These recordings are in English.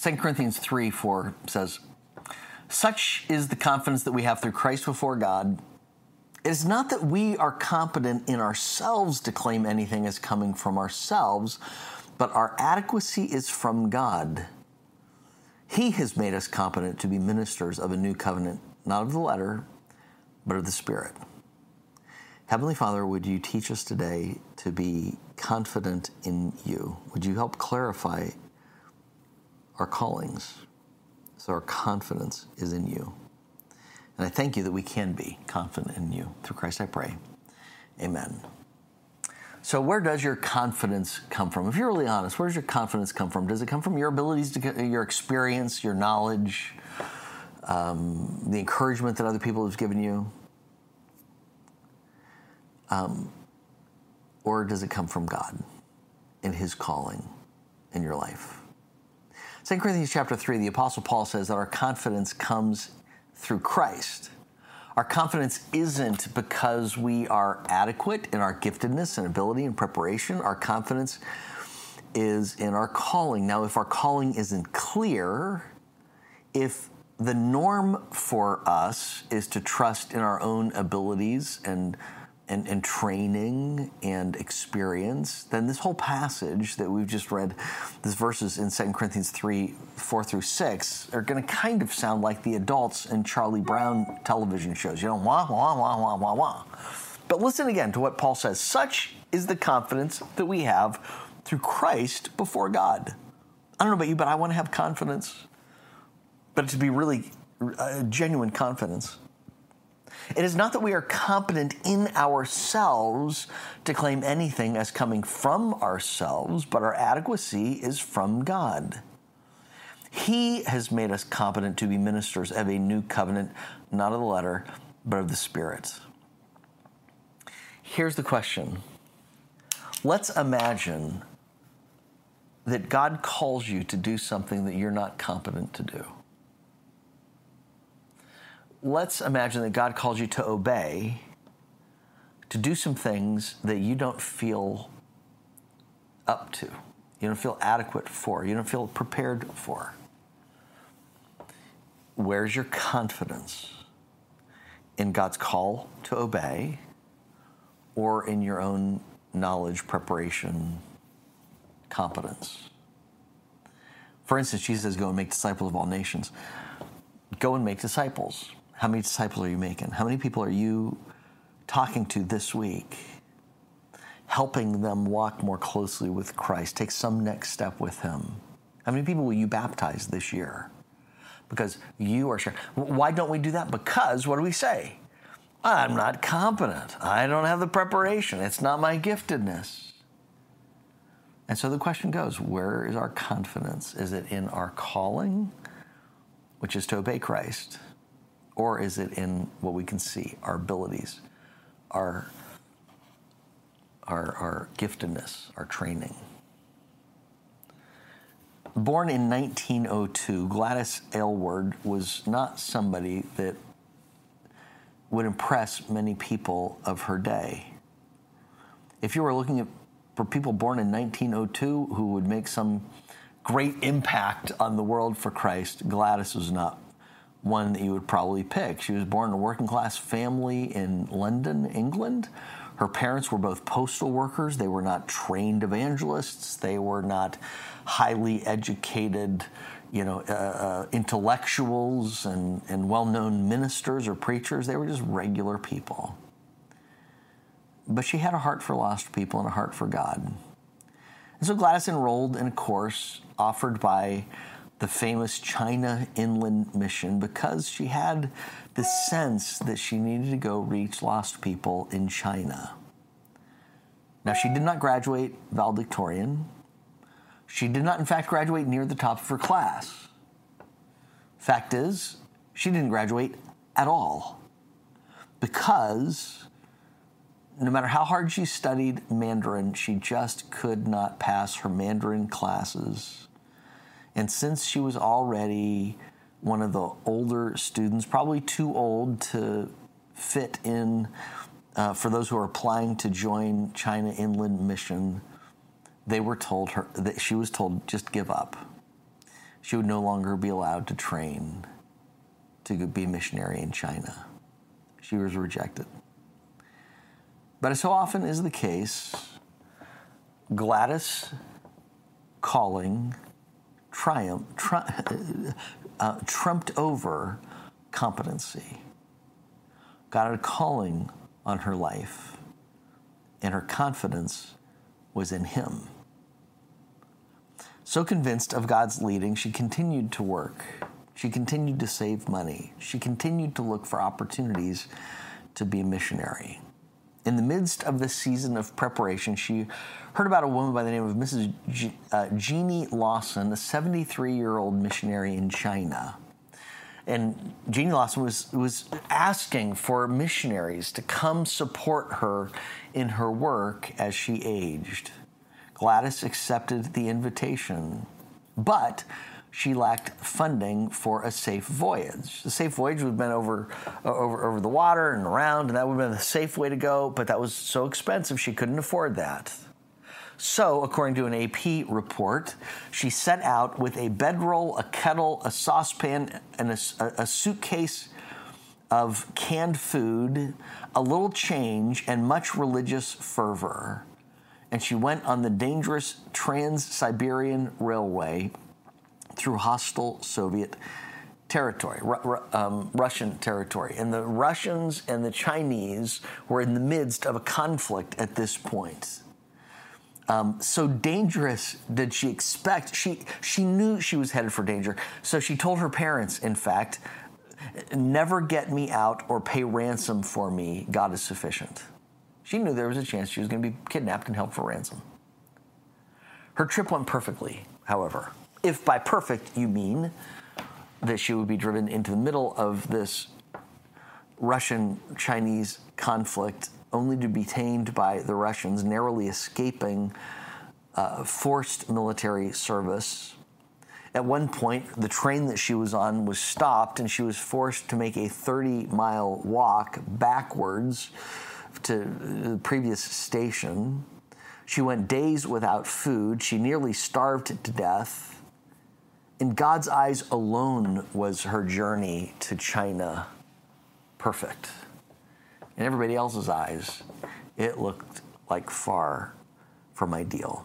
2 Corinthians 3 4 says, Such is the confidence that we have through Christ before God. It is not that we are competent in ourselves to claim anything as coming from ourselves, but our adequacy is from God. He has made us competent to be ministers of a new covenant, not of the letter, but of the Spirit. Heavenly Father, would you teach us today to be confident in you? Would you help clarify our callings so our confidence is in you? And I thank you that we can be confident in you. Through Christ I pray. Amen. So, where does your confidence come from? If you're really honest, where does your confidence come from? Does it come from your abilities, to, your experience, your knowledge, um, the encouragement that other people have given you? Um, or does it come from God and His calling in your life? 2 Corinthians chapter 3, the Apostle Paul says that our confidence comes through Christ. Our confidence isn't because we are adequate in our giftedness and ability and preparation. Our confidence is in our calling. Now, if our calling isn't clear, if the norm for us is to trust in our own abilities and and, and training and experience, then this whole passage that we've just read, these verses in 2 Corinthians 3 4 through 6, are going to kind of sound like the adults in Charlie Brown television shows. You know, wah, wah, wah, wah, wah, wah. But listen again to what Paul says. Such is the confidence that we have through Christ before God. I don't know about you, but I want to have confidence, but to be really uh, genuine confidence. It is not that we are competent in ourselves to claim anything as coming from ourselves, but our adequacy is from God. He has made us competent to be ministers of a new covenant, not of the letter, but of the Spirit. Here's the question Let's imagine that God calls you to do something that you're not competent to do let's imagine that God calls you to obey, to do some things that you don't feel up to, you don't feel adequate for, you don't feel prepared for. Where's your confidence? In God's call to obey or in your own knowledge, preparation, competence? For instance, Jesus says, Go and make disciples of all nations. Go and make disciples. How many disciples are you making? How many people are you talking to this week? Helping them walk more closely with Christ, take some next step with Him. How many people will you baptize this year? Because you are sure. Why don't we do that? Because what do we say? I'm not competent. I don't have the preparation. It's not my giftedness. And so the question goes where is our confidence? Is it in our calling, which is to obey Christ? Or is it in what we can see, our abilities, our, our, our giftedness, our training? Born in 1902, Gladys Aylward was not somebody that would impress many people of her day. If you were looking at, for people born in 1902 who would make some great impact on the world for Christ, Gladys was not one that you would probably pick. She was born in a working class family in London, England. Her parents were both postal workers. They were not trained evangelists. They were not highly educated, you know, uh, uh, intellectuals and, and well known ministers or preachers. They were just regular people. But she had a heart for lost people and a heart for God. And so Gladys enrolled in a course offered by the famous China Inland Mission because she had the sense that she needed to go reach lost people in China. Now, she did not graduate valedictorian. She did not, in fact, graduate near the top of her class. Fact is, she didn't graduate at all because no matter how hard she studied Mandarin, she just could not pass her Mandarin classes and since she was already one of the older students, probably too old to fit in uh, for those who are applying to join China Inland Mission, they were told her that she was told just give up. she would no longer be allowed to train to be a missionary in China. She was rejected. But as so often is the case, Gladys calling triumph, tri- uh, trumped over competency. God had a calling on her life, and her confidence was in Him. So convinced of God's leading, she continued to work. She continued to save money. She continued to look for opportunities to be a missionary. In the midst of this season of preparation, she heard about a woman by the name of Mrs. G- uh, Jeannie Lawson, a 73 year old missionary in China. And Jeannie Lawson was, was asking for missionaries to come support her in her work as she aged. Gladys accepted the invitation, but she lacked funding for a safe voyage. The safe voyage would have been over, uh, over, over the water and around, and that would have been the safe way to go, but that was so expensive she couldn't afford that. So, according to an AP report, she set out with a bedroll, a kettle, a saucepan, and a, a suitcase of canned food, a little change, and much religious fervor. And she went on the dangerous Trans Siberian Railway through hostile Soviet territory, um, Russian territory. And the Russians and the Chinese were in the midst of a conflict at this point. Um, so dangerous did she expect? She she knew she was headed for danger. So she told her parents, in fact, never get me out or pay ransom for me. God is sufficient. She knew there was a chance she was going to be kidnapped and held for ransom. Her trip went perfectly, however if by perfect you mean that she would be driven into the middle of this Russian Chinese conflict only to be tamed by the Russians, narrowly escaping uh, forced military service. At one point, the train that she was on was stopped, and she was forced to make a 30 mile walk backwards to the previous station. She went days without food. She nearly starved to death in God's eyes alone was her journey to China perfect. In everybody else's eyes, it looked like far from ideal.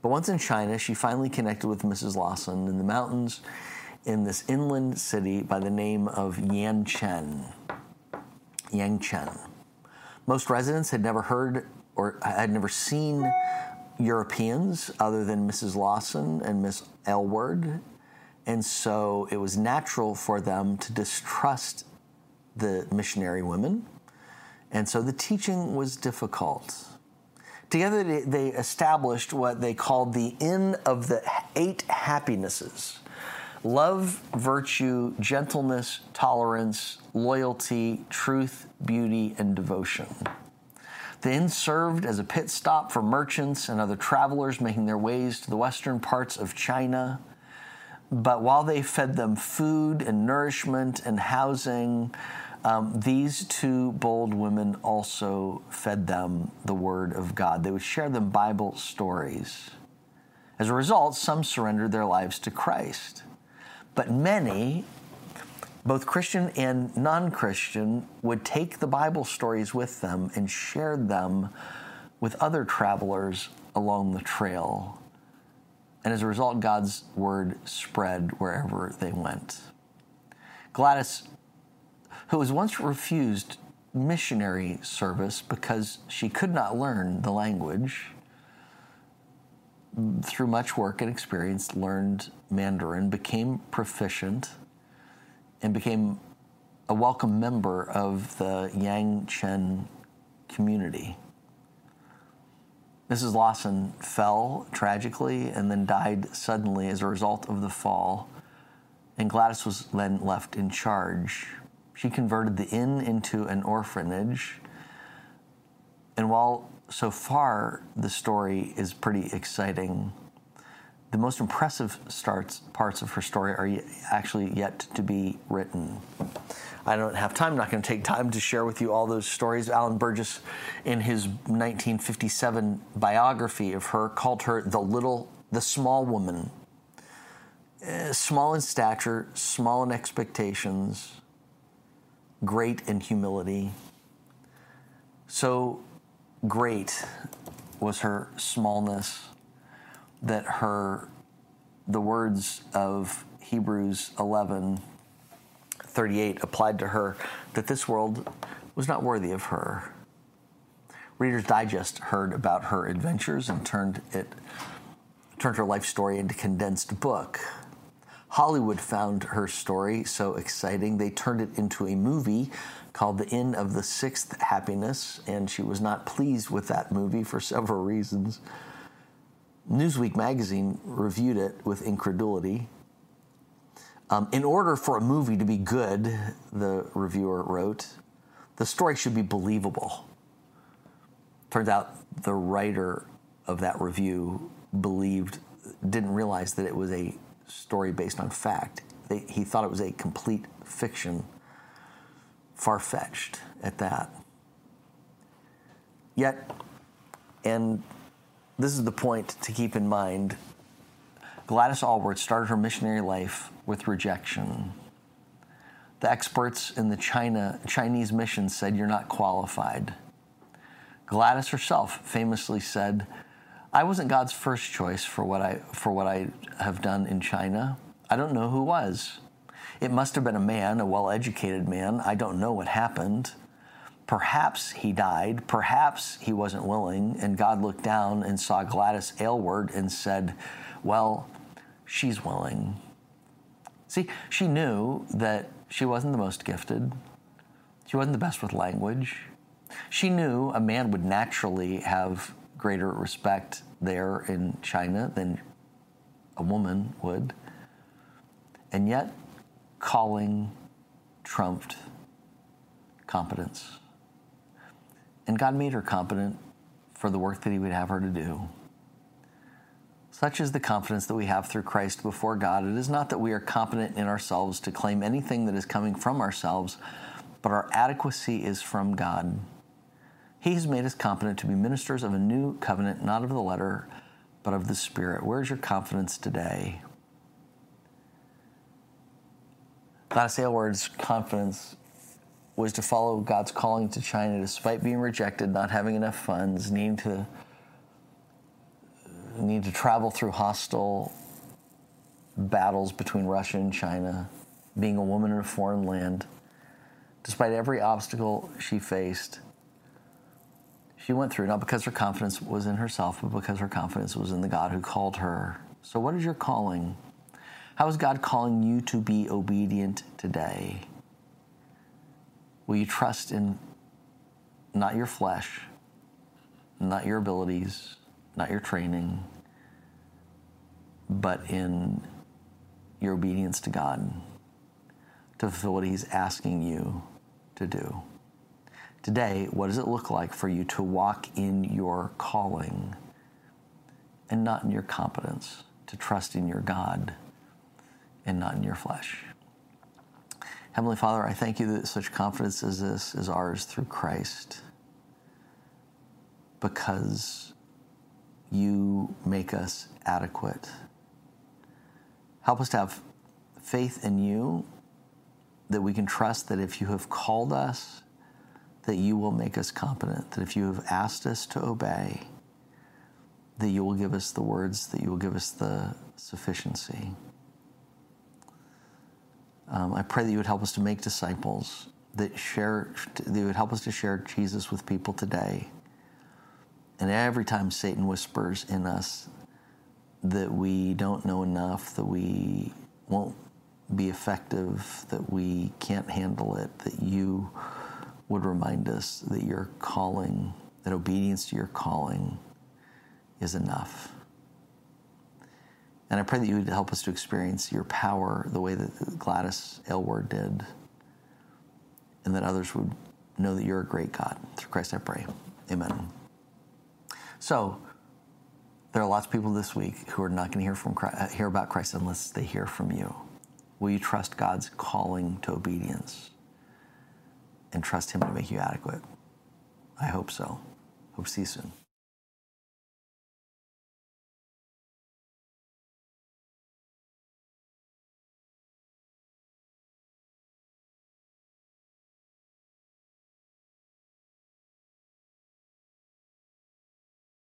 But once in China, she finally connected with Mrs. Lawson in the mountains in this inland city by the name of Yanchen. Yangchen. Most residents had never heard or had never seen Europeans other than Mrs. Lawson and Miss Aylward. And so it was natural for them to distrust the missionary women. And so the teaching was difficult. Together, they established what they called the Inn of the Eight Happinesses love, virtue, gentleness, tolerance, loyalty, truth, beauty, and devotion. The inn served as a pit stop for merchants and other travelers making their ways to the western parts of China. But while they fed them food and nourishment and housing, um, these two bold women also fed them the Word of God. They would share them Bible stories. As a result, some surrendered their lives to Christ. But many both Christian and non Christian, would take the Bible stories with them and share them with other travelers along the trail. And as a result, God's word spread wherever they went. Gladys, who was once refused missionary service because she could not learn the language, through much work and experience, learned Mandarin, became proficient and became a welcome member of the Yang Chen community. Mrs. Lawson fell tragically and then died suddenly as a result of the fall, and Gladys was then left in charge. She converted the inn into an orphanage, and while so far the story is pretty exciting, the most impressive starts, parts of her story are actually yet to be written. I don't have time, I'm not going to take time to share with you all those stories. Alan Burgess, in his 1957 biography of her, called her the little, the small woman. uh, small in stature, small in expectations, great in humility. So great was her smallness that her the words of Hebrews 11 38 applied to her that this world was not worthy of her. Reader's Digest heard about her adventures and turned it turned her life story into condensed book. Hollywood found her story so exciting they turned it into a movie called The Inn of the Sixth Happiness, and she was not pleased with that movie for several reasons. Newsweek magazine reviewed it with incredulity. Um, in order for a movie to be good, the reviewer wrote, the story should be believable. Turns out the writer of that review believed, didn't realize that it was a story based on fact. They, he thought it was a complete fiction, far fetched at that. Yet, and this is the point to keep in mind. Gladys Aylward started her missionary life with rejection. The experts in the China, Chinese mission said, You're not qualified. Gladys herself famously said, I wasn't God's first choice for what I, for what I have done in China. I don't know who was. It must have been a man, a well educated man. I don't know what happened. Perhaps he died. Perhaps he wasn't willing. And God looked down and saw Gladys Aylward and said, Well, she's willing. See, she knew that she wasn't the most gifted, she wasn't the best with language. She knew a man would naturally have greater respect there in China than a woman would. And yet, calling trumped competence. And God made her competent for the work that He would have her to do. Such is the confidence that we have through Christ before God. It is not that we are competent in ourselves to claim anything that is coming from ourselves, but our adequacy is from God. He has made us competent to be ministers of a new covenant, not of the letter, but of the Spirit. Where's your confidence today? Gladys Aylward's confidence was to follow God's calling to China despite being rejected, not having enough funds, needing to need to travel through hostile battles between Russia and China, being a woman in a foreign land. Despite every obstacle she faced, she went through, not because her confidence was in herself, but because her confidence was in the God who called her. So, what is your calling? How is God calling you to be obedient today? Will you trust in not your flesh, not your abilities, not your training, but in your obedience to God to fulfill what He's asking you to do? Today, what does it look like for you to walk in your calling and not in your competence, to trust in your God and not in your flesh? Heavenly Father, I thank you that such confidence as this is ours through Christ because you make us adequate. Help us to have faith in you that we can trust that if you have called us, that you will make us competent, that if you have asked us to obey, that you will give us the words, that you will give us the sufficiency. Um, I pray that you would help us to make disciples, that share, that you would help us to share Jesus with people today. And every time Satan whispers in us that we don't know enough, that we won't be effective, that we can't handle it, that you would remind us that your calling, that obedience to your calling is enough. And I pray that you would help us to experience your power the way that Gladys Aylward did, and that others would know that you're a great God. Through Christ I pray. Amen. So, there are lots of people this week who are not going to hear, from Christ, uh, hear about Christ unless they hear from you. Will you trust God's calling to obedience and trust Him to make you adequate? I hope so. Hope to see you soon.